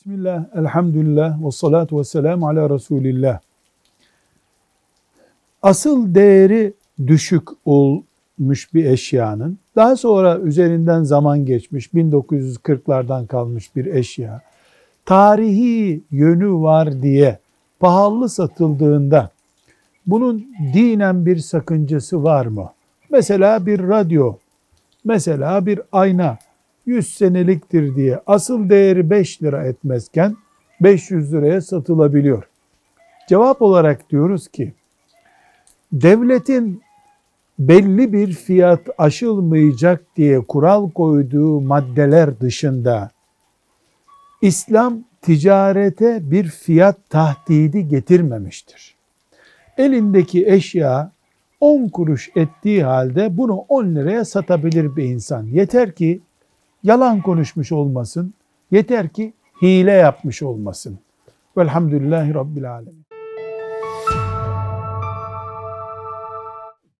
Bismillah, elhamdülillah, ve salatu ve selamu ala Resulillah. Asıl değeri düşük olmuş bir eşyanın, daha sonra üzerinden zaman geçmiş, 1940'lardan kalmış bir eşya, tarihi yönü var diye pahalı satıldığında, bunun dinen bir sakıncası var mı? Mesela bir radyo, mesela bir ayna, 100 seneliktir diye asıl değeri 5 lira etmezken 500 liraya satılabiliyor. Cevap olarak diyoruz ki devletin belli bir fiyat aşılmayacak diye kural koyduğu maddeler dışında İslam ticarete bir fiyat tahdidi getirmemiştir. Elindeki eşya 10 kuruş ettiği halde bunu 10 liraya satabilir bir insan. Yeter ki yalan konuşmuş olmasın. Yeter ki hile yapmış olmasın. Velhamdülillahi Rabbil Alemin.